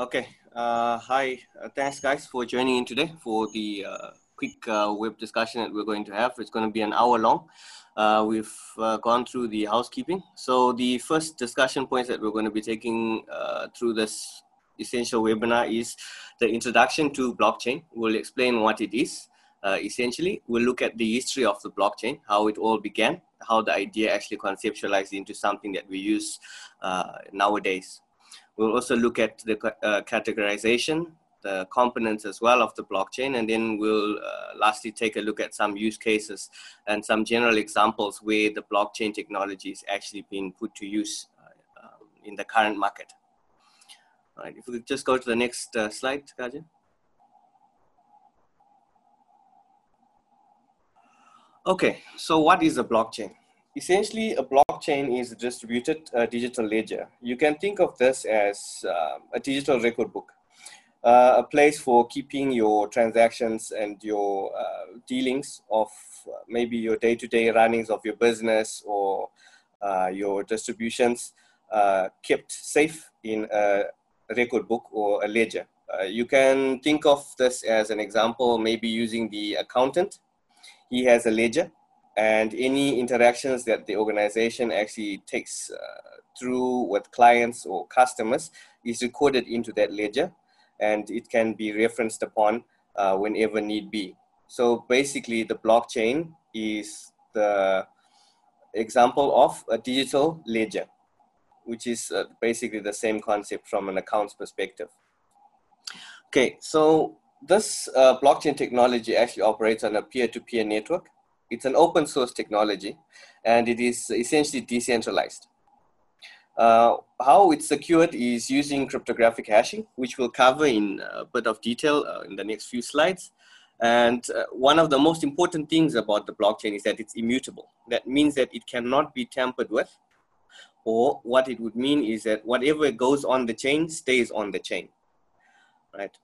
Okay. Uh, hi. Uh, thanks, guys, for joining in today for the uh, quick uh, web discussion that we're going to have. It's going to be an hour long. Uh, we've uh, gone through the housekeeping. So the first discussion points that we're going to be taking through this essential webinar is the introduction to blockchain. We'll explain what it is. essentially, we'll look at the history of the blockchain, how it all began, how the idea actually conceptualized into something that we use nowadays. We'll also look at the uh, categorization, the components as well of the blockchain, and then we'll uh, lastly take a look at some use cases and some general examples where the blockchain technology is actually being put to use uh, um, in the current market. All right, if we could just go to the next uh, slide, Kajan. Okay, so what is a blockchain? Essentially a blockchain is a distributed uh, digital ledger. You can think of this as uh, a digital record book, uh, a place for keeping your transactions and your uh, dealings of uh, maybe your day-to-day runnings of your business or uh, your distributions kept safe in a record book or a ledger. you can think of this as an example, maybe using the accountant. He has a ledger and any interactions that the organization actually takes uh, through with clients or customers is recorded into that ledger and it can be referenced upon uh, whenever need be. So basically the blockchain is the example of a digital ledger, which is uh, basically the same concept from an accounts perspective. Okay, so this uh, blockchain technology actually operates on a peer-to-peer -peer network it's an open source technology and it is essentially decentralized. Uh, how it's secured is using cryptographic hashing, which we'll cover in a bit of detail uh, in the next few slides. And uh, one of the most important things about the blockchain is that it's immutable. That means that it cannot be tampered with. Or what it would mean is that whatever goes on the chain stays on the chain, right?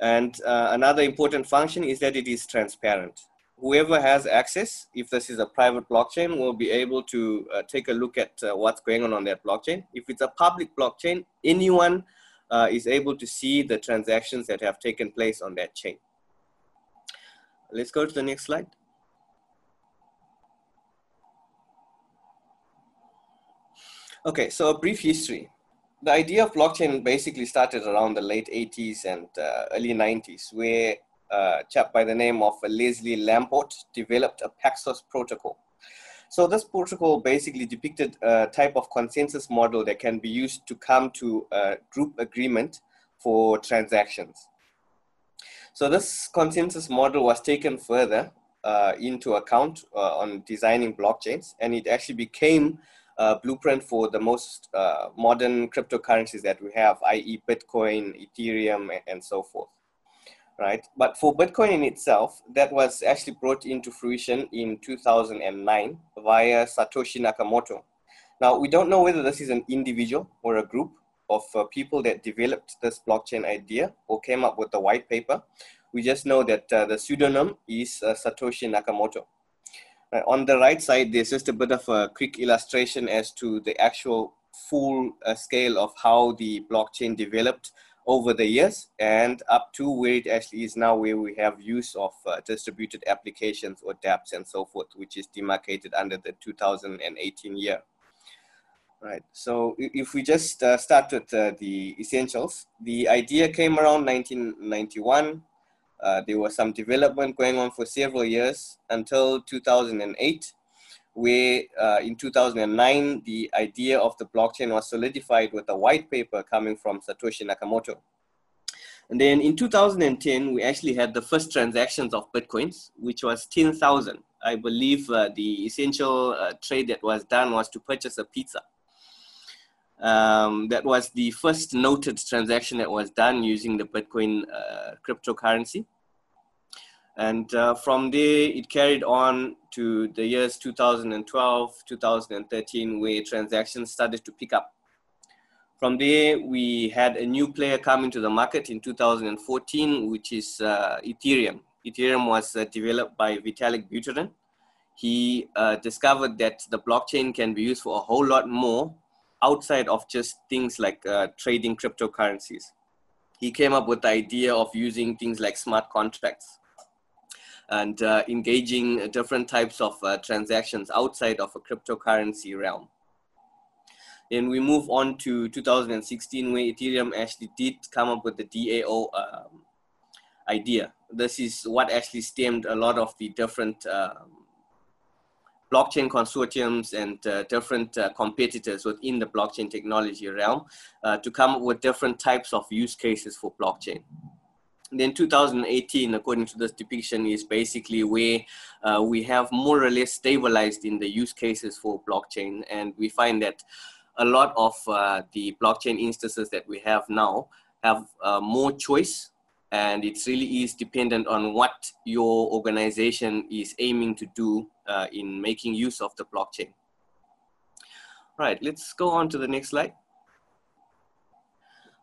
And uh, another important function is that it is transparent whoever has access, if this is a private blockchain, will be able to uh, take a look at uh, what's going on on that blockchain. If it's a public blockchain, anyone uh, is able to see the transactions that have taken place on that chain. Let's go to the next slide. Okay, so a brief history. The idea of blockchain basically started around the late 80s and uh, early 90s, where uh, chap by the name of Leslie Lamport developed a Paxos protocol. So this protocol basically depicted a type of consensus model that can be used to come to a group agreement for transactions. So this consensus model was taken further uh, into account uh, on designing blockchains, and it actually became a blueprint for the most uh, modern cryptocurrencies that we have, i.e. Bitcoin, Ethereum, and so forth right? But for Bitcoin in itself, that was actually brought into fruition in 2009 via Satoshi Nakamoto. Now, we don't know whether this is an individual or a group of uh, people that developed this blockchain idea or came up with the white paper. We just know that uh, the pseudonym is uh, Satoshi Nakamoto. on the right side, there's just a bit of a quick illustration as to the actual full uh, scale of how the blockchain developed over the years and up to where it actually is now where we have use of uh, distributed applications or dApps and so forth, which is demarcated under the 2018 year. Right, so if we just uh, start with uh, the essentials, the idea came around 1991. Uh, there was some development going on for several years until 2008 where uh, in 2009, the idea of the blockchain was solidified with a white paper coming from Satoshi Nakamoto. And then in 2010, we actually had the first transactions of Bitcoins, which was 10,000. I believe uh, the essential uh, trade that was done was to purchase a pizza. Um, that was the first noted transaction that was done using the Bitcoin uh, cryptocurrency. And uh, from there, it carried on to the years 2012, 2013, where transactions started to pick up. From there, we had a new player coming to the market in 2014, which is uh, Ethereum. Ethereum was uh, developed by Vitalik Buterin. He uh, discovered that the blockchain can be used for a whole lot more outside of just things like uh, trading cryptocurrencies. he came up with the idea of using things like smart contracts and uh, engaging different types of uh, transactions outside of a cryptocurrency realm. Then we move on to 2016, where Ethereum actually did come up with the DAO um, idea. This is what actually stemmed a lot of the different um, blockchain consortiums and uh, different uh, competitors within the blockchain technology realm uh, to come up with different types of use cases for blockchain. Then 2018, according to this depiction, is basically where uh, we have more or less stabilized in the use cases for blockchain. And we find that a lot of uh, the blockchain instances that we have now have uh, more choice and it really is dependent on what your organization is aiming to do uh, in making use of the blockchain. Right, let's go on to the next slide.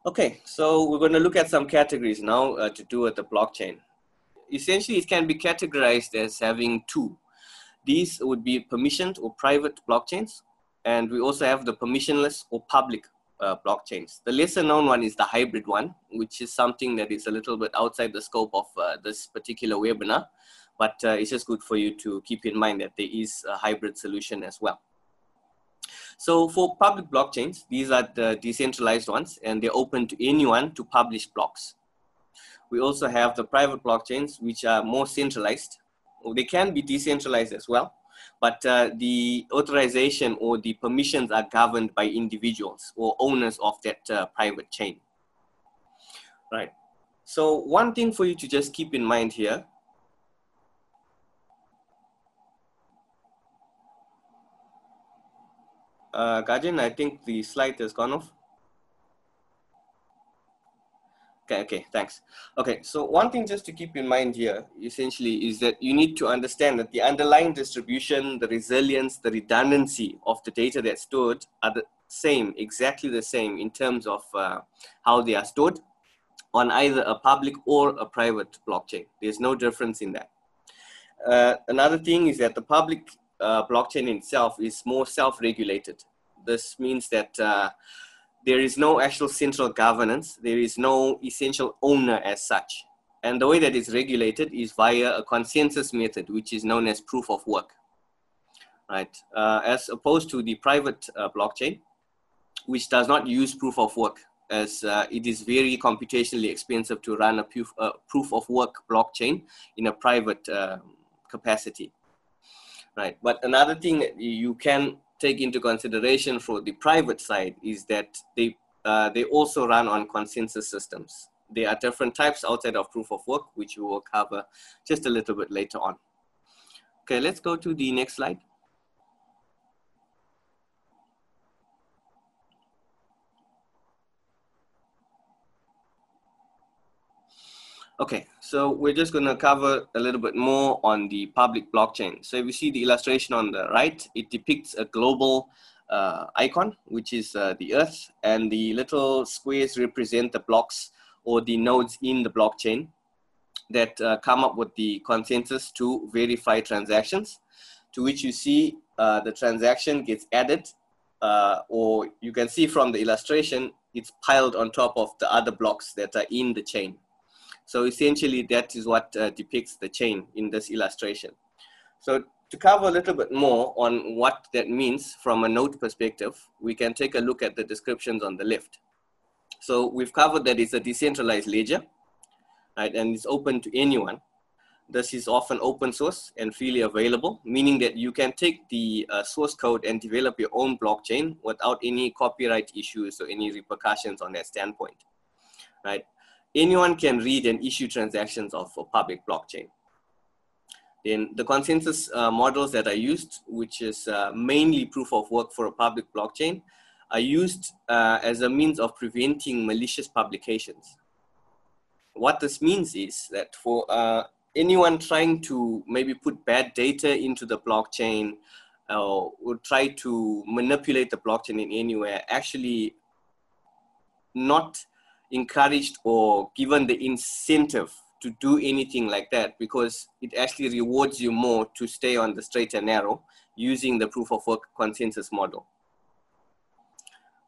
Okay, so we're going to look at some categories now uh, to do with the blockchain. Essentially, it can be categorized as having two. These would be permissioned or private blockchains, and we also have the permissionless or public uh, blockchains. The lesser known one is the hybrid one, which is something that is a little bit outside the scope of uh, this particular webinar, but uh, it's just good for you to keep in mind that there is a hybrid solution as well. So for public blockchains, these are the decentralized ones and they're open to anyone to publish blocks. We also have the private blockchains, which are more centralized. They can be decentralized as well, but uh, the authorization or the permissions are governed by individuals or owners of that uh, private chain. Right. So one thing for you to just keep in mind here Uh, I think the slide has gone off. Okay, okay, thanks. Okay, so one thing just to keep in mind here, essentially, is that you need to understand that the underlying distribution, the resilience, the redundancy of the data that's stored are the same, exactly the same in terms of uh, how they are stored on either a public or a private blockchain. There's no difference in that. Uh, another thing is that the public uh, blockchain itself is more self-regulated. This means that uh, there is no actual central governance. There is no essential owner as such. And the way that it's regulated is via a consensus method, which is known as proof of work, right? Uh, as opposed to the private uh, blockchain, which does not use proof of work as uh, it is very computationally expensive to run a proof, uh, proof of work blockchain in a private um, capacity right? But another thing you can take into consideration for the private side is that they, uh, they also run on consensus systems. There are different types outside of proof of work, which we will cover just a little bit later on. Okay, let's go to the next slide. Okay, so we're just going to cover a little bit more on the public blockchain. So if you see the illustration on the right, it depicts a global uh, icon, which is uh, the Earth, and the little squares represent the blocks or the nodes in the blockchain that uh, come up with the consensus to verify transactions, to which you see uh, the transaction gets added, uh, or you can see from the illustration, it's piled on top of the other blocks that are in the chain. So essentially that is what uh, depicts the chain in this illustration. So to cover a little bit more on what that means from a node perspective, we can take a look at the descriptions on the left. So we've covered that it's a decentralized ledger, right, and it's open to anyone. This is often open source and freely available, meaning that you can take the uh, source code and develop your own blockchain without any copyright issues or any repercussions on that standpoint, right? Anyone can read and issue transactions of a public blockchain. Then the consensus uh, models that are used, which is uh, mainly proof of work for a public blockchain, are used uh, as a means of preventing malicious publications. What this means is that for uh, anyone trying to maybe put bad data into the blockchain or try to manipulate the blockchain in any way, actually not encouraged or given the incentive to do anything like that because it actually rewards you more to stay on the straight and narrow using the proof of work consensus model.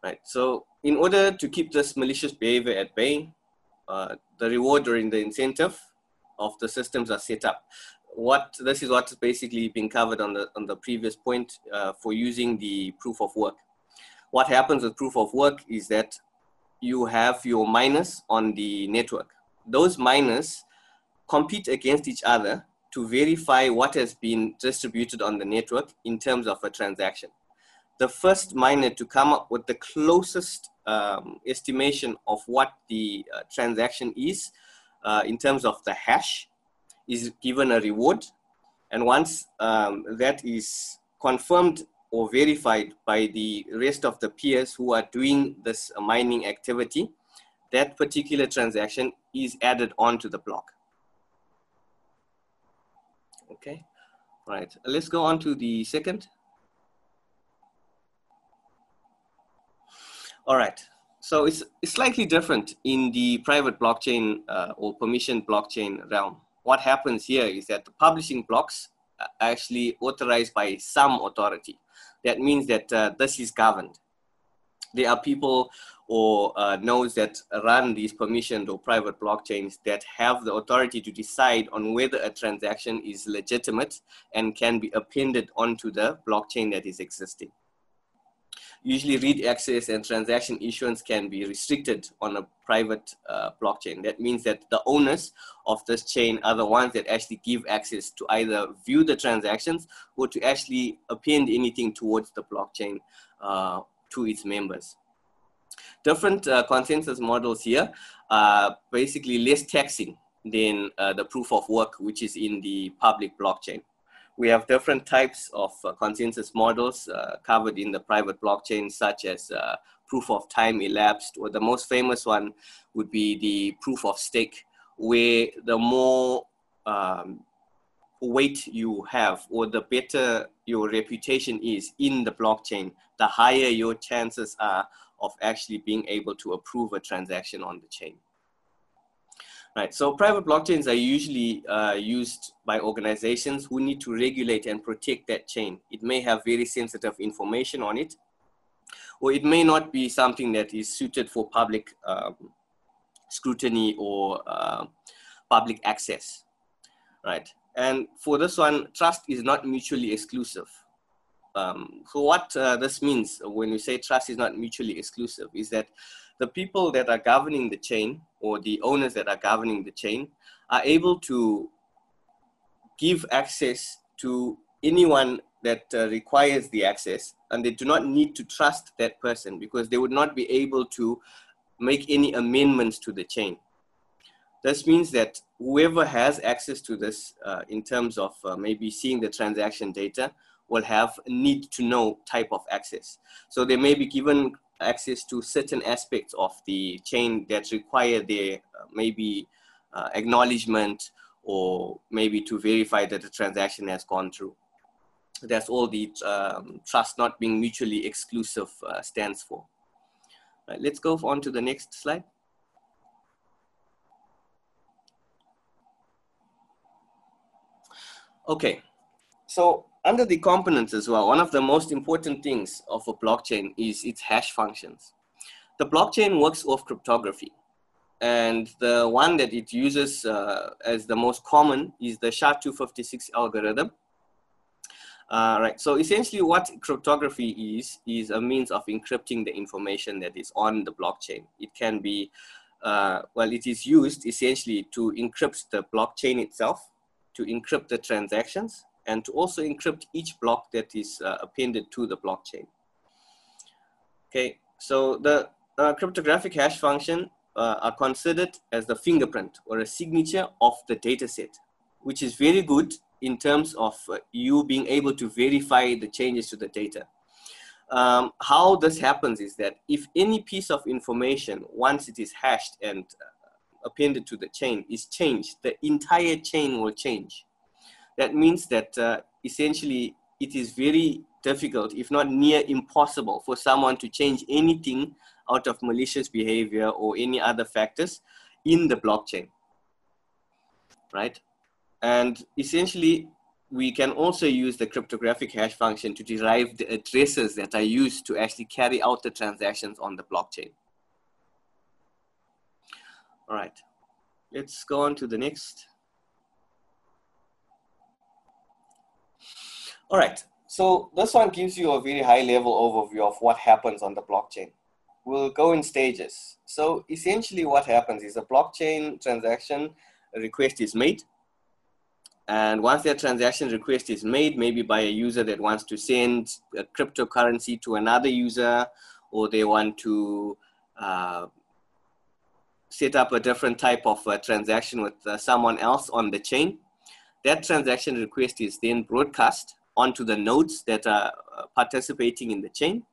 Right. So in order to keep this malicious behavior at bay, uh, the reward or in the incentive of the systems are set up. What this is what's basically been covered on the on the previous point uh, for using the proof of work. What happens with proof of work is that you have your miners on the network. Those miners compete against each other to verify what has been distributed on the network in terms of a transaction. The first miner to come up with the closest um, estimation of what the uh, transaction is uh, in terms of the hash is given a reward. And once um, that is confirmed or verified by the rest of the peers who are doing this mining activity, that particular transaction is added onto the block. Okay, right. Let's go on to the second. All right. So it's, it's slightly different in the private blockchain uh, or permission blockchain realm. What happens here is that the publishing blocks actually authorized by some authority. That means that uh, this is governed. There are people or uh, nodes that run these permissioned or private blockchains that have the authority to decide on whether a transaction is legitimate and can be appended onto the blockchain that is existing. Usually read access and transaction issuance can be restricted on a private uh, blockchain. That means that the owners of this chain are the ones that actually give access to either view the transactions or to actually append anything towards the blockchain uh, to its members different uh, consensus models here are basically less taxing than uh, the proof of work, which is in the public blockchain. We have different types of uh, consensus models uh, covered in the private blockchain, such as uh, proof of time elapsed, or the most famous one would be the proof of stake, where the more um, weight you have or the better your reputation is in the blockchain, the higher your chances are of actually being able to approve a transaction on the chain. Right, so private blockchains are usually uh, used by organizations who need to regulate and protect that chain. It may have very sensitive information on it, or it may not be something that is suited for public um, scrutiny or uh, public access, right? And for this one, trust is not mutually exclusive. Um, so what uh, this means when we say trust is not mutually exclusive is that the people that are governing the chain or the owners that are governing the chain are able to give access to anyone that uh, requires the access and they do not need to trust that person because they would not be able to make any amendments to the chain. This means that whoever has access to this uh, in terms of uh, maybe seeing the transaction data will have need to know type of access. So they may be given access to certain aspects of the chain that require their uh, maybe uh, acknowledgement or maybe to verify that the transaction has gone through. That's all the um, trust not being mutually exclusive uh, stands for. Right, let's go on to the next slide. Okay, so under the components as well, one of the most important things of a blockchain is its hash functions. The blockchain works off cryptography. And the one that it uses uh, as the most common is the SHA-256 algorithm. Uh, right, so essentially what cryptography is, is a means of encrypting the information that is on the blockchain. It can be, uh, well, it is used essentially to encrypt the blockchain itself, to encrypt the transactions, and to also encrypt each block that is uh, appended to the blockchain. Okay, so the uh, cryptographic hash function uh, are considered as the fingerprint or a signature of the data set, which is very good in terms of uh, you being able to verify the changes to the data. Um, how this happens is that if any piece of information, once it is hashed and uh, appended to the chain, is changed, the entire chain will change that means that uh, essentially it is very difficult, if not near impossible, for someone to change anything out of malicious behavior or any other factors in the blockchain, right? And essentially, we can also use the cryptographic hash function to derive the addresses that are used to actually carry out the transactions on the blockchain. All right, let's go on to the next. All right, so this one gives you a very high level overview of what happens on the blockchain. We'll go in stages. So essentially what happens is a blockchain transaction request is made. And once that transaction request is made, maybe by a user that wants to send a cryptocurrency to another user, or they want to uh, set up a different type of transaction with uh, someone else on the chain, that transaction request is then broadcast onto the nodes that are uh, participating in the chain.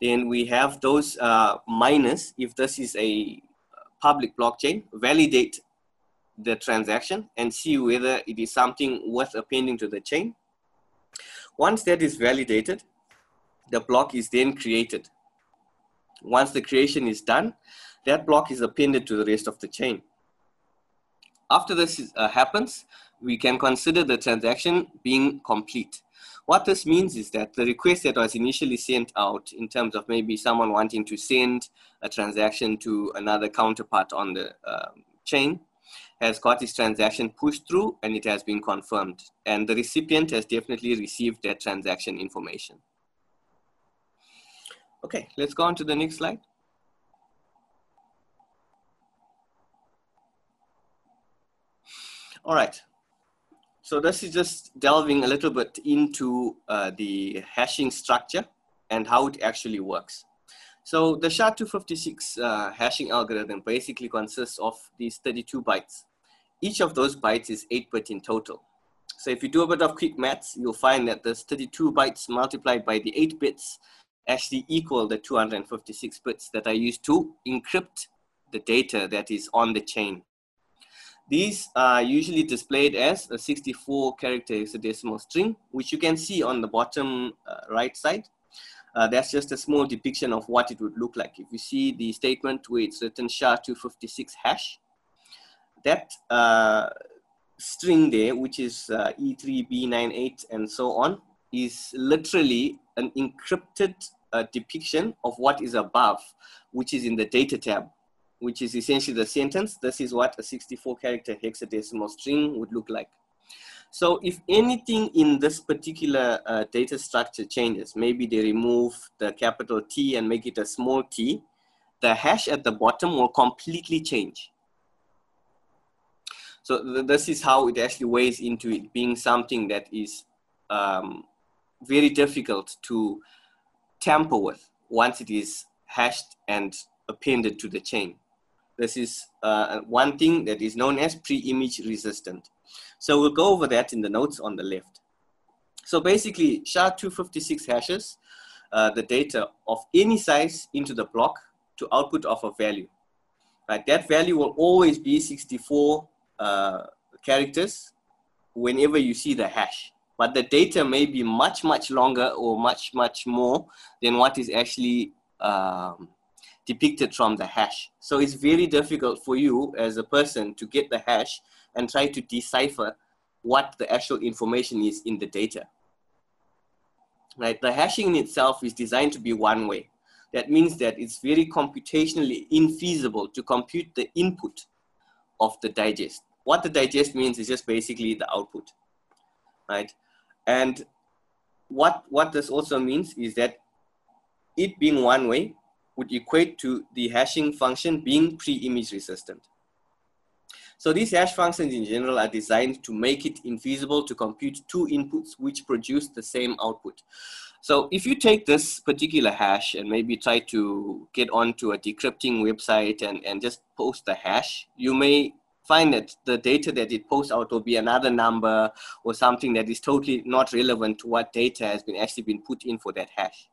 Then we have those uh, miners, if this is a public blockchain, validate the transaction and see whether it is something worth appending to the chain. Once that is validated, the block is then created. Once the creation is done, that block is appended to the rest of the chain. After this uh, happens, we can consider the transaction being complete. What this means is that the request that was initially sent out in terms of maybe someone wanting to send a transaction to another counterpart on the uh, chain has got this transaction pushed through and it has been confirmed. And the recipient has definitely received that transaction information. Okay, let's go on to the next slide. All right. So this is just delving a little bit into uh, the hashing structure and how it actually works. So the SHA-256 uh, hashing algorithm basically consists of these 32 bytes. Each of those bytes is 8 bit in total. So if you do a bit of quick maths, you'll find that this 32 bytes multiplied by the 8 bits actually equal the 256 bits that are used to encrypt the data that is on the chain. These are usually displayed as a 64 character hexadecimal string, which you can see on the bottom uh, right side. Uh, that's just a small depiction of what it would look like. If you see the statement where it's written SHA-256 hash, that uh, string there, which is uh, E3B98 and so on, is literally an encrypted uh, depiction of what is above, which is in the data tab which is essentially the sentence. This is what a 64 character hexadecimal string would look like. So if anything in this particular uh, data structure changes, maybe they remove the capital T and make it a small t, the hash at the bottom will completely change. So th this is how it actually weighs into it being something that is um, very difficult to tamper with once it is hashed and appended to the chain. This is uh, one thing that is known as pre-image resistant. So we'll go over that in the notes on the left. So basically, SHA-256 hashes uh, the data of any size into the block to output of a value. Right? That value will always be 64 uh, characters whenever you see the hash. But the data may be much, much longer or much, much more than what is actually um, depicted from the hash. So it's very difficult for you as a person to get the hash and try to decipher what the actual information is in the data. Right, the hashing in itself is designed to be one way. That means that it's very computationally infeasible to compute the input of the digest. What the digest means is just basically the output, right? And what, what this also means is that it being one way, would equate to the hashing function being pre-image resistant. So these hash functions in general are designed to make it infeasible to compute two inputs which produce the same output. So if you take this particular hash and maybe try to get onto a decrypting website and, and just post the hash, you may find that the data that it posts out will be another number or something that is totally not relevant to what data has been actually been put in for that hash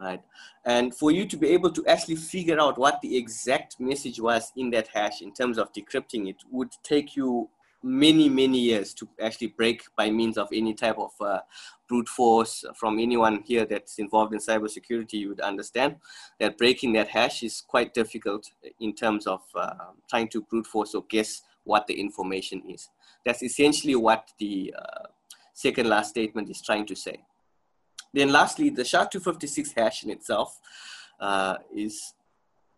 right? And for you to be able to actually figure out what the exact message was in that hash in terms of decrypting it would take you many, many years to actually break by means of any type of uh, brute force from anyone here that's involved in cybersecurity, you would understand that breaking that hash is quite difficult in terms of uh, trying to brute force or guess what the information is. That's essentially what the uh, second last statement is trying to say. Then lastly, the SHA-256 hash in itself uh, is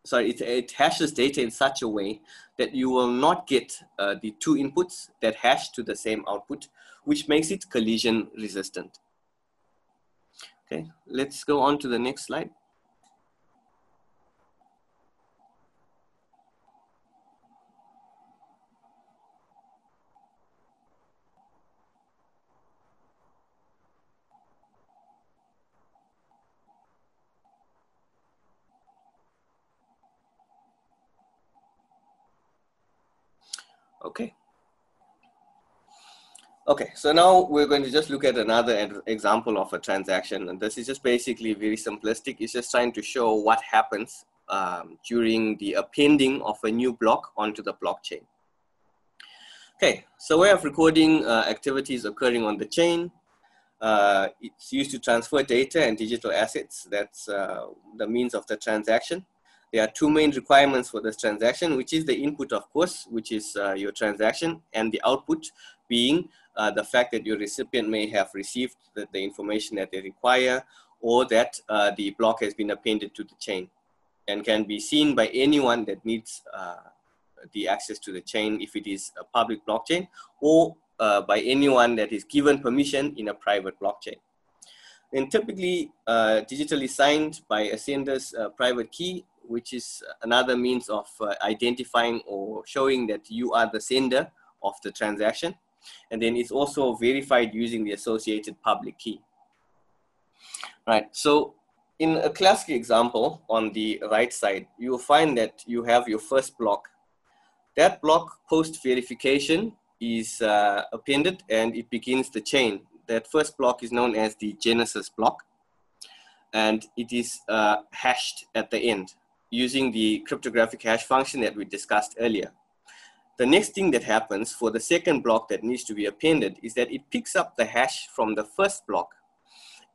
sorry, it, it hashes data in such a way that you will not get uh, the two inputs that hash to the same output, which makes it collision resistant. Okay, let's go on to the next slide. Okay. Okay, so now we're going to just look at another example of a transaction. And this is just basically very simplistic. It's just trying to show what happens um, during the appending of a new block onto the blockchain. Okay, so way of recording uh, activities occurring on the chain. Uh, it's used to transfer data and digital assets. That's uh, the means of the transaction. There are two main requirements for this transaction, which is the input, of course, which is uh, your transaction, and the output being uh, the fact that your recipient may have received the, the information that they require or that uh, the block has been appended to the chain and can be seen by anyone that needs uh, the access to the chain if it is a public blockchain or uh, by anyone that is given permission in a private blockchain. And typically uh, digitally signed by a sender's private key which is another means of uh, identifying or showing that you are the sender of the transaction. And then it's also verified using the associated public key. Right, so in a classic example on the right side, you'll find that you have your first block. That block post verification is uh, appended and it begins the chain. That first block is known as the genesis block and it is uh, hashed at the end using the cryptographic hash function that we discussed earlier. The next thing that happens for the second block that needs to be appended is that it picks up the hash from the first block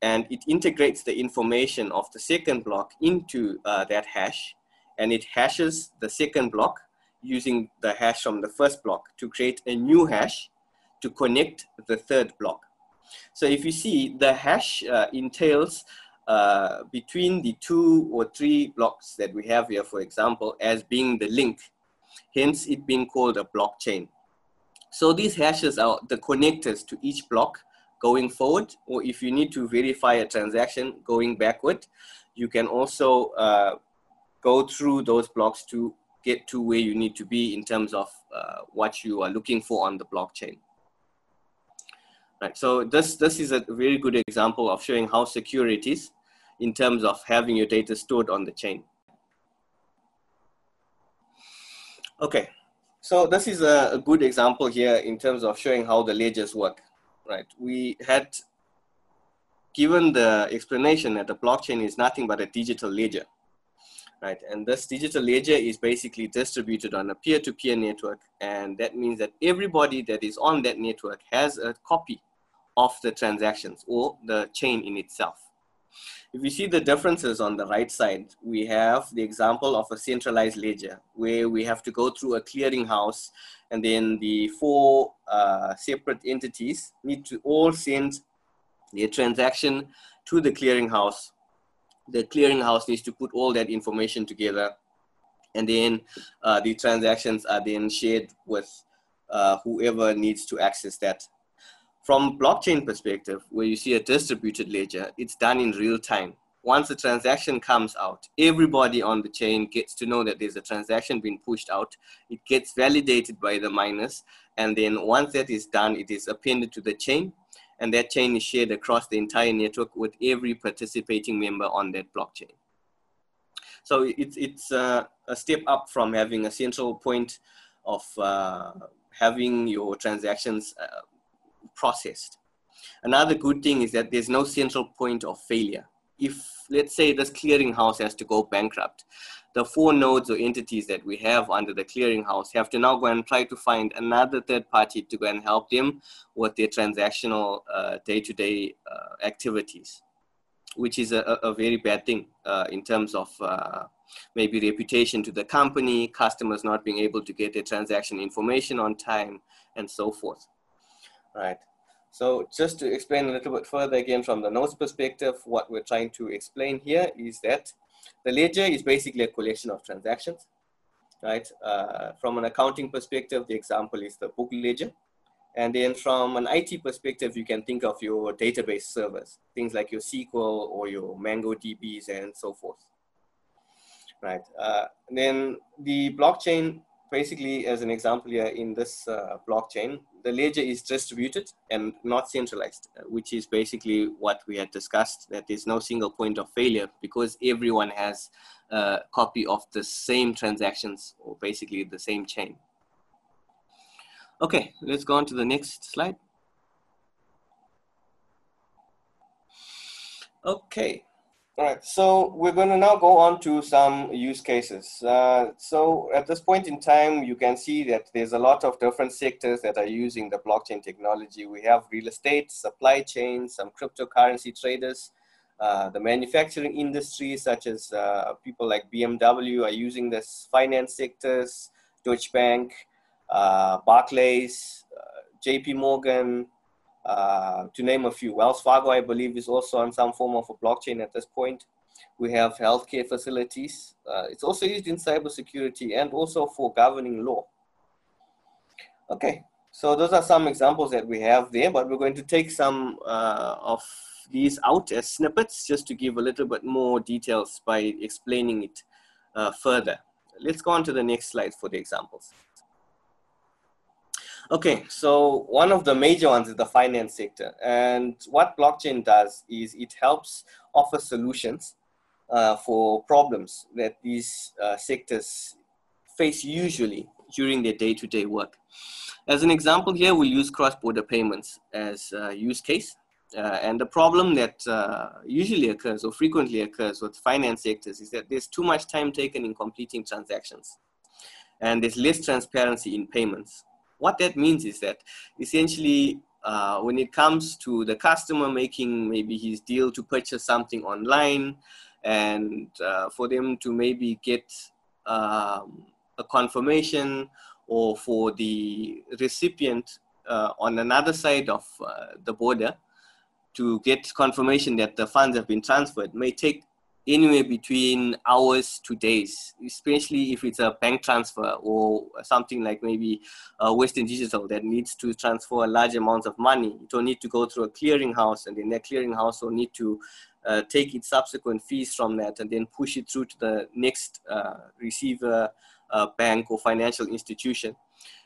and it integrates the information of the second block into uh, that hash and it hashes the second block using the hash from the first block to create a new hash to connect the third block. So if you see the hash uh, entails uh, between the two or three blocks that we have here, for example, as being the link, hence it being called a blockchain. So these hashes are the connectors to each block going forward, or if you need to verify a transaction going backward, you can also uh, go through those blocks to get to where you need to be in terms of uh, what you are looking for on the blockchain. Right, so this, this is a very good example of showing how secure it is in terms of having your data stored on the chain. Okay, so this is a, a, good example here in terms of showing how the ledgers work, right? We had given the explanation that the blockchain is nothing but a digital ledger, right? And this digital ledger is basically distributed on a peer-to-peer -peer network. And that means that everybody that is on that network has a copy of the transactions or the chain in itself. If you see the differences on the right side, we have the example of a centralized ledger where we have to go through a clearinghouse and then the four uh, separate entities need to all send their transaction to the clearinghouse. The clearinghouse needs to put all that information together and then uh, the transactions are then shared with uh, whoever needs to access that from blockchain perspective, where you see a distributed ledger, it's done in real time. Once the transaction comes out, everybody on the chain gets to know that there's a transaction being pushed out. It gets validated by the miners. And then once that is done, it is appended to the chain. And that chain is shared across the entire network with every participating member on that blockchain. So it's, it's uh, a step up from having a central point of uh, having your transactions uh, processed. Another good thing is that there's no central point of failure. If, let's say, this clearinghouse has to go bankrupt, the four nodes or entities that we have under the clearinghouse have to now go and try to find another third party to go and help them with their transactional uh, day-to-day uh, activities, which is a, a very bad thing uh, in terms of uh, maybe reputation to the company, customers not being able to get their transaction information on time, and so forth right? So just to explain a little bit further again from the nodes perspective, what we're trying to explain here is that The ledger is basically a collection of transactions, right? Uh, from an accounting perspective, the example is the book ledger. And then from an IT perspective, you can think of your database servers, things like your SQL or your MongoDBs and so forth. Right. Uh, then the blockchain, basically as an example here in this uh, blockchain, the ledger is distributed and not centralized, uh, which is basically what we had discussed, that there's no single point of failure because everyone has a copy of the same transactions or basically the same chain. Okay, let's go on to the next slide. Okay, all right, so we're going to now go on to some use cases. Uh, so at this point in time, you can see that there's a lot of different sectors that are using the blockchain technology. We have real estate, supply chain, some cryptocurrency traders, uh, the manufacturing industry, such as uh, people like BMW are using this finance sectors, Deutsche Bank, uh, Barclays, uh, JP Morgan, uh, to name a few. Wells Fargo, I believe, is also on some form of a blockchain at this point. We have healthcare facilities. Uh, it's also used in cybersecurity and also for governing law. Okay, so those are some examples that we have there, but we're going to take some uh, of these out as snippets just to give a little bit more details by explaining it uh, further. Let's go on to the next slide for the examples. Okay, so one of the major ones is the finance sector. And what blockchain does is it helps offer solutions uh, for problems that these uh, sectors face usually during their day-to-day work. As an example here, we'll use cross-border payments as a use case. Uh, and the problem that uh, usually occurs or frequently occurs with finance sectors is that there's too much time taken in completing transactions. And there's less transparency in payments what that means is that essentially uh, when it comes to the customer making maybe his deal to purchase something online and uh, for them to maybe get um, a confirmation or for the recipient uh, on another side of uh, the border to get confirmation that the funds have been transferred may take anywhere between hours to days, especially if it's a bank transfer or something like maybe uh, Western Digital that needs to transfer a large amount of money. It will need to go through a clearinghouse, and then that clearinghouse will need to uh, take its subsequent fees from that and then push it through to the next uh, receiver uh, bank or financial institution.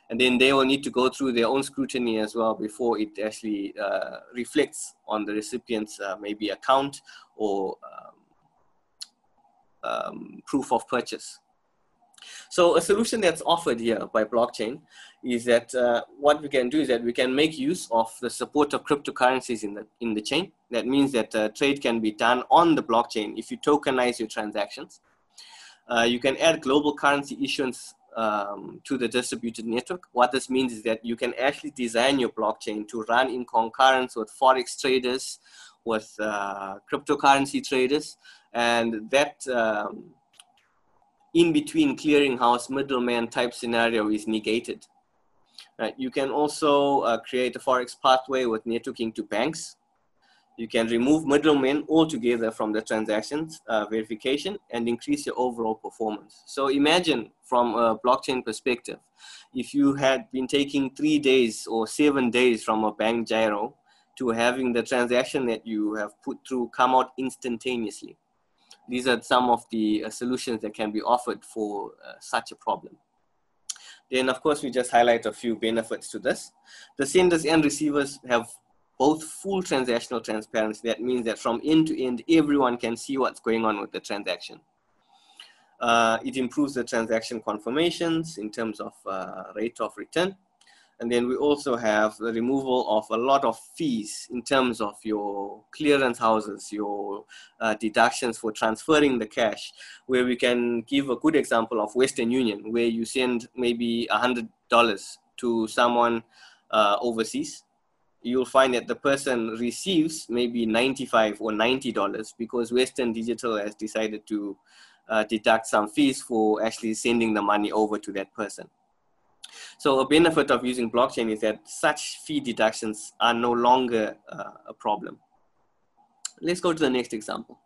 And then they will need to go through their own scrutiny as well before it actually uh, reflects on the recipient's uh, maybe account or um, um, proof of purchase. So a solution that's offered here by blockchain is that uh, what we can do is that we can make use of the support of cryptocurrencies in the, in the chain. That means that uh, trade can be done on the blockchain if you tokenize your transactions. Uh, you can add global currency issuance um, to the distributed network. What this means is that you can actually design your blockchain to run in concurrence with forex traders, with uh, cryptocurrency traders, and that um, in between clearinghouse middleman type scenario is negated. You can also uh, create a forex pathway with networking to banks. You can remove middlemen altogether from the transactions uh, verification and increase your overall performance. So imagine from a blockchain perspective, if you had been taking three days or seven days from a bank gyro to having the transaction that you have put through come out instantaneously these are some of the uh, solutions that can be offered for uh, such a problem. Then of course, we just highlight a few benefits to this. The senders and receivers have both full transactional transparency. That means that from end to end, everyone can see what's going on with the transaction. Uh, it improves the transaction confirmations in terms of uh, rate of return. And then we also have the removal of a lot of fees in terms of your clearance houses, your uh, deductions for transferring the cash, where we can give a good example of Western Union, where you send maybe $100 to someone uh, overseas. You'll find that the person receives maybe 95 or $90 because Western Digital has decided to uh, deduct some fees for actually sending the money over to that person. So a benefit of using blockchain is that such fee deductions are no longer uh, a problem. Let's go to the next example.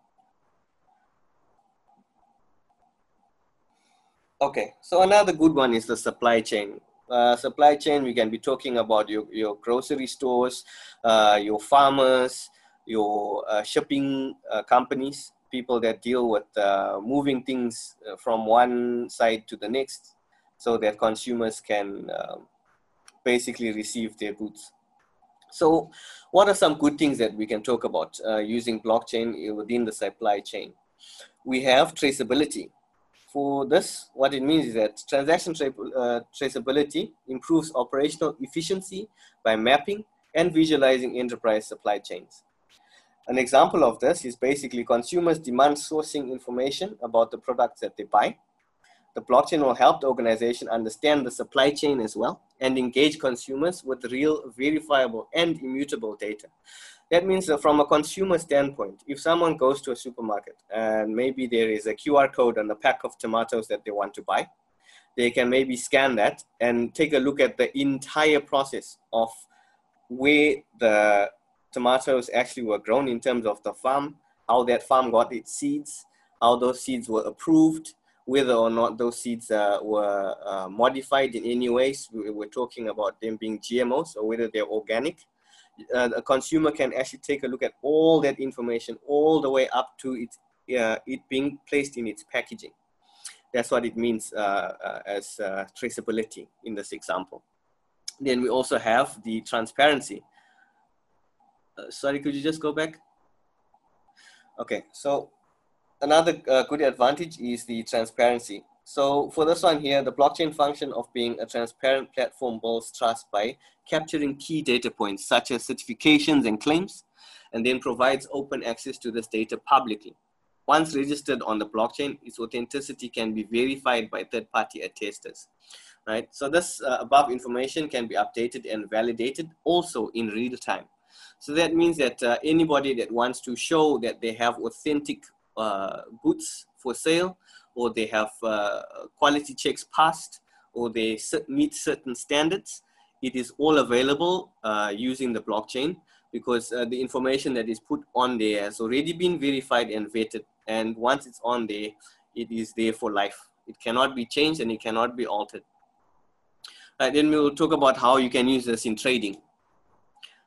Okay, so another good one is the supply chain. Uh, supply chain, we can be talking about your, your grocery stores, uh, your farmers, your uh, shipping uh, companies, people that deal with uh, moving things uh, from one side to the next so that consumers can um, basically receive their goods. So what are some good things that we can talk about using blockchain within the supply chain? We have traceability for this, what it means is that transaction tra uh, traceability improves operational efficiency by mapping and visualizing enterprise supply chains. An example of this is basically consumers demand sourcing information about the products that they buy. The blockchain will help the organization understand the supply chain as well and engage consumers with real, verifiable, and immutable data. That means that from a consumer standpoint, if someone goes to a supermarket and maybe there is a QR code on the pack of tomatoes that they want to buy, they can maybe scan that and take a look at the entire process of where the tomatoes actually were grown in terms of the farm, how that farm got its seeds, how those seeds were approved, whether or not those seeds uh, were uh, modified in any ways. We, we're talking about them being GMOs or whether they're organic uh, a consumer can actually take a look at all that information all the way up to its, uh, it being placed in its packaging. That's what it means uh, uh as traceability in this example. Then we also have the transparency. Sorry, could you just go back? Okay, so another good advantage is the transparency. So for this one here, the blockchain function of being a transparent platform builds trust by capturing key data points such as certifications and claims, and then provides open access to this data publicly. Once registered on the blockchain, its authenticity can be verified by third-party attesters, right? So this uh, above information can be updated and validated also in real time. So that means that uh, anybody that wants to show that they have authentic uh, goods for sale or they have uh, quality checks passed, or they meet certain standards, it is all available uh, using the blockchain because uh, the information that is put on there has already been verified and vetted. And once it's on there, it is there for life. It cannot be changed and it cannot be altered. Right, then we will talk about how you can use this in trading.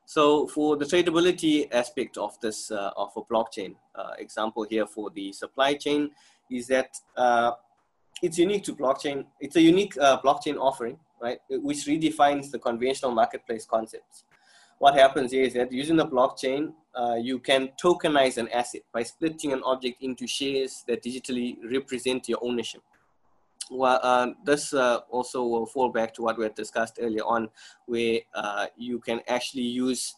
So for the tradability aspect of this, uh, of a blockchain, uh, example here for the supply chain, is that uh, it's unique to blockchain. It's a unique uh, blockchain offering, right? Which redefines the conventional marketplace concepts. What happens is that using the blockchain, uh, you can tokenize an asset by splitting an object into shares that digitally represent your ownership. Well, uh, this uh, also will fall back to what we had discussed earlier on, where uh, you can actually use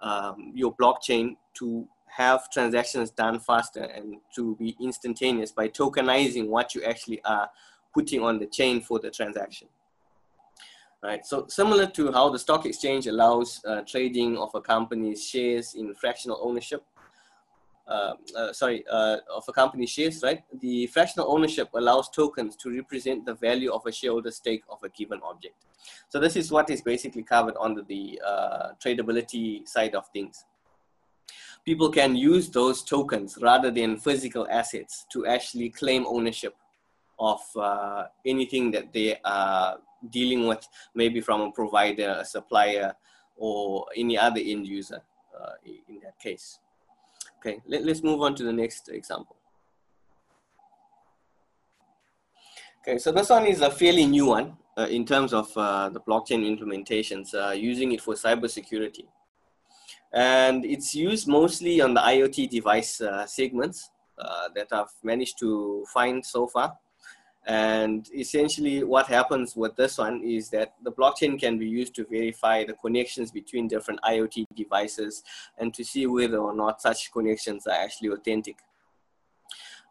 um, your blockchain to have transactions done faster and to be instantaneous by tokenizing what you actually are putting on the chain for the transaction. Right, so similar to how the stock exchange allows uh, trading of a company's shares in fractional ownership, uh, uh, sorry, uh, of a company's shares, right? The fractional ownership allows tokens to represent the value of a shareholder stake of a given object. So this is what is basically covered under the uh, tradability side of things people can use those tokens rather than physical assets to actually claim ownership of anything that they are dealing with, maybe from a provider, a supplier, or any other end user in that case. Okay, let, us move on to the next example. Okay, so this one is a fairly new one uh, in terms of uh, the blockchain implementations, uh, using it for cybersecurity and it's used mostly on the IoT device uh, segments uh, that I've managed to find so far. And essentially what happens with this one is that the blockchain can be used to verify the connections between different IoT devices and to see whether or not such connections are actually authentic.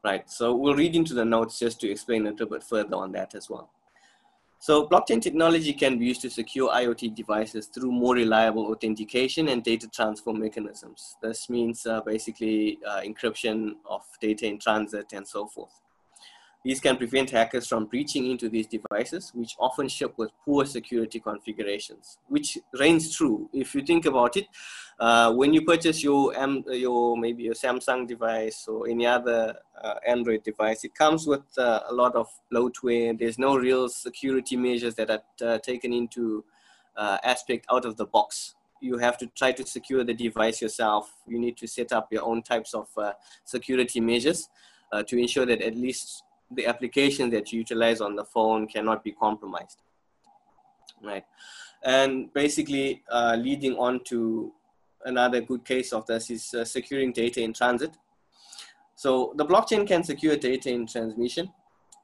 Right, so we'll read into the notes just to explain a little bit further on that as well. So blockchain technology can be used to secure IoT devices through more reliable authentication and data transfer mechanisms. This means uh, basically uh, encryption of data in transit and so forth. These can prevent hackers from breaching into these devices, which often ship with poor security configurations, which reigns true. If you think about it, uh, when you purchase your, your maybe your Samsung device or any other uh, Android device, it comes with uh, a lot of bloatware. There's no real security measures that are uh, taken into uh, aspect out of the box. You have to try to secure the device yourself. You need to set up your own types of uh, security measures to ensure that at least the application that you utilize on the phone cannot be compromised, right? And basically uh, leading on to another good case of this is uh, securing data in transit. So the blockchain can secure data in transmission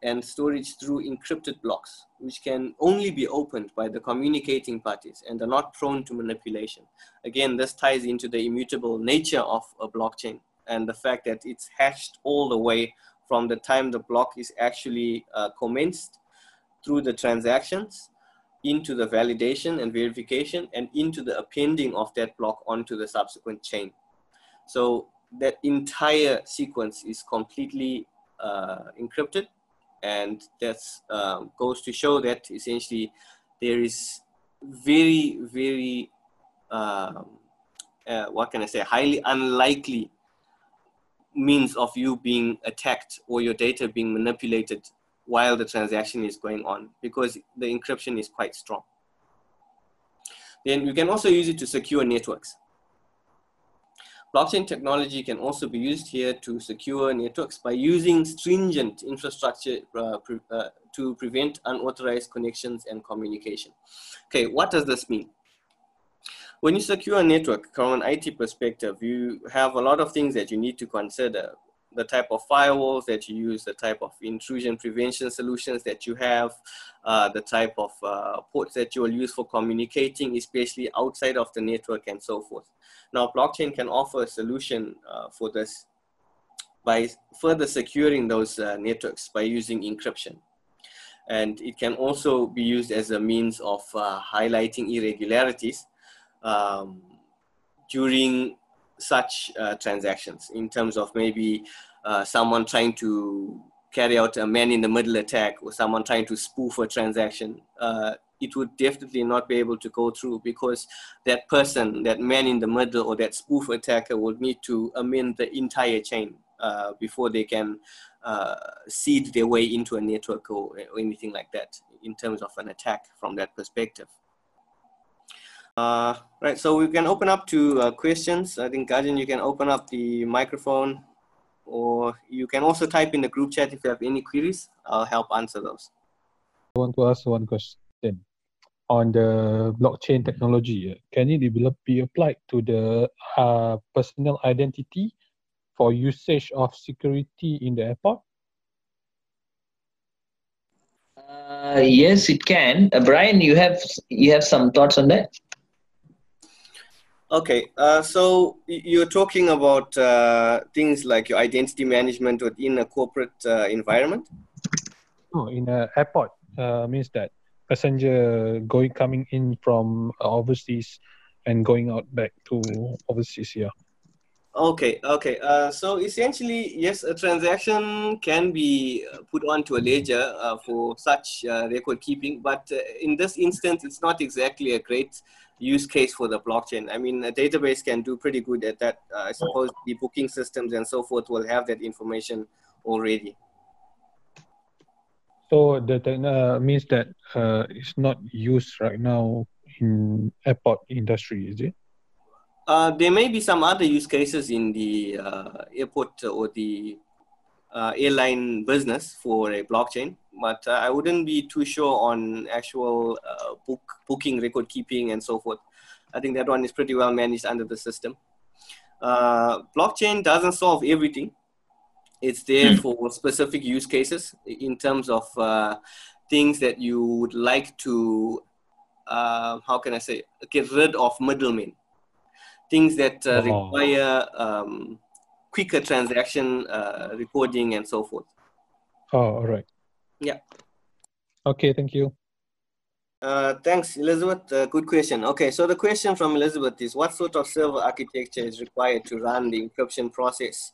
and storage through encrypted blocks, which can only be opened by the communicating parties and are not prone to manipulation. Again, this ties into the immutable nature of a blockchain and the fact that it's hashed all the way from the time the block is actually uh, commenced through the transactions into the validation and verification and into the appending of that block onto the subsequent chain. So that entire sequence is completely uh, encrypted and that um, goes to show that essentially there is very, very, um, uh, what can I say, highly unlikely means of you being attacked or your data being manipulated while the transaction is going on because the encryption is quite strong. Then you can also use it to secure networks. Blockchain technology can also be used here to secure networks by using stringent infrastructure uh, pre uh, to prevent unauthorized connections and communication. Okay, what does this mean? When you secure a network from an IT perspective, you have a lot of things that you need to consider. The type of firewalls that you use, the type of intrusion prevention solutions that you have, uh, the type of uh, ports that you will use for communicating, especially outside of the network and so forth. Now, blockchain can offer a solution uh, for this by further securing those uh, networks by using encryption. And it can also be used as a means of uh, highlighting irregularities um, during such uh, transactions in terms of maybe uh, someone trying to carry out a man in the middle attack or someone trying to spoof a transaction uh, it would definitely not be able to go through because that person that man in the middle or that spoof attacker would need to amend the entire chain uh, before they can uh, seed their way into a network or, or anything like that in terms of an attack from that perspective uh, right, so we can open up to uh, questions. I think, Gajan, you can open up the microphone or you can also type in the group chat if you have any queries. I'll help answer those. I want to ask one question. On the blockchain technology, uh, can it be applied to the uh, personal identity for usage of security in the airport? Uh, yes, it can. Uh, Brian, you have you have some thoughts on that? Okay, uh, so you're talking about uh, things like your identity management within a corporate uh, environment? Oh, in an airport uh, means that passenger going coming in from overseas and going out back to overseas. Yeah. Okay, okay. Uh, so essentially, yes, a transaction can be put onto a ledger uh, for such record keeping, but in this instance, it's not exactly a great use case for the blockchain. I mean, a database can do pretty good at that. Uh, I suppose the booking systems and so forth will have that information already. So that uh, means that uh, it's not used right now in airport industry, is it? Uh, there may be some other use cases in the uh, airport or the uh, airline business for a blockchain, but uh, I wouldn't be too sure on actual uh, book booking, record keeping, and so forth. I think that one is pretty well managed under the system. Uh, blockchain doesn't solve everything. It's there hmm. for specific use cases in terms of uh, things that you would like to, uh, how can I say, get rid of middlemen. Things that oh. require um, quicker transaction uh, recording and so forth. Oh, all right. Yeah. Okay, thank you. Uh, thanks, Elizabeth. Uh, good question. Okay, so the question from Elizabeth is what sort of server architecture is required to run the encryption process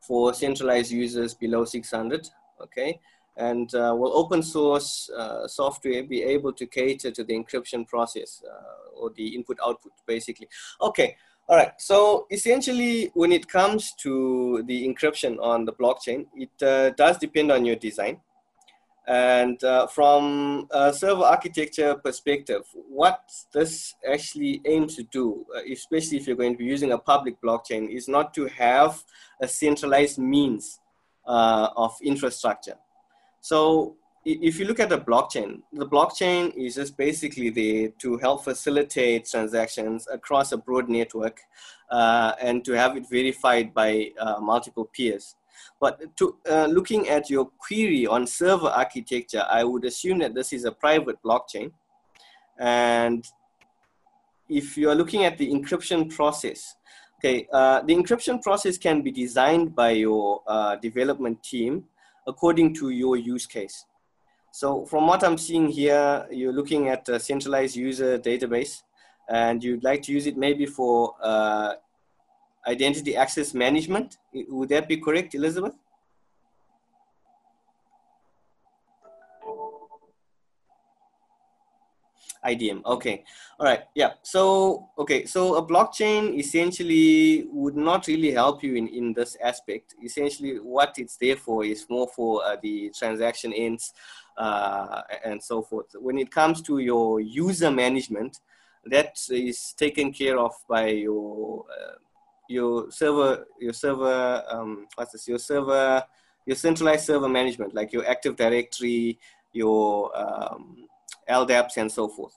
for centralized users below 600? Okay, And uh, will open source uh, software be able to cater to the encryption process uh, or the input output basically? Okay, all right, so essentially when it comes to the encryption on the blockchain, it uh, does depend on your design. And uh, from a server architecture perspective, what this actually aims to do, uh, especially if you're going to be using a public blockchain, is not to have a centralized means uh, of infrastructure. So if you look at the blockchain, the blockchain is just basically there to help facilitate transactions across a broad network uh, and to have it verified by uh, multiple peers. But to, uh, looking at your query on server architecture, I would assume that this is a private blockchain. And if you are looking at the encryption process, okay, uh, the encryption process can be designed by your uh, development team according to your use case. So from what I'm seeing here, you're looking at a centralized user database and you'd like to use it maybe for uh, identity access management. Would that be correct, Elizabeth? IDM. Okay. All right. Yeah. So, okay. So a blockchain essentially would not really help you in, in this aspect. Essentially what it's there for is more for uh, the transaction ends uh, and so forth. When it comes to your user management, that is taken care of by your uh, your server, your server, um, what's this, your server, your centralized server management, like your Active Directory, your um, LDAPs and so forth.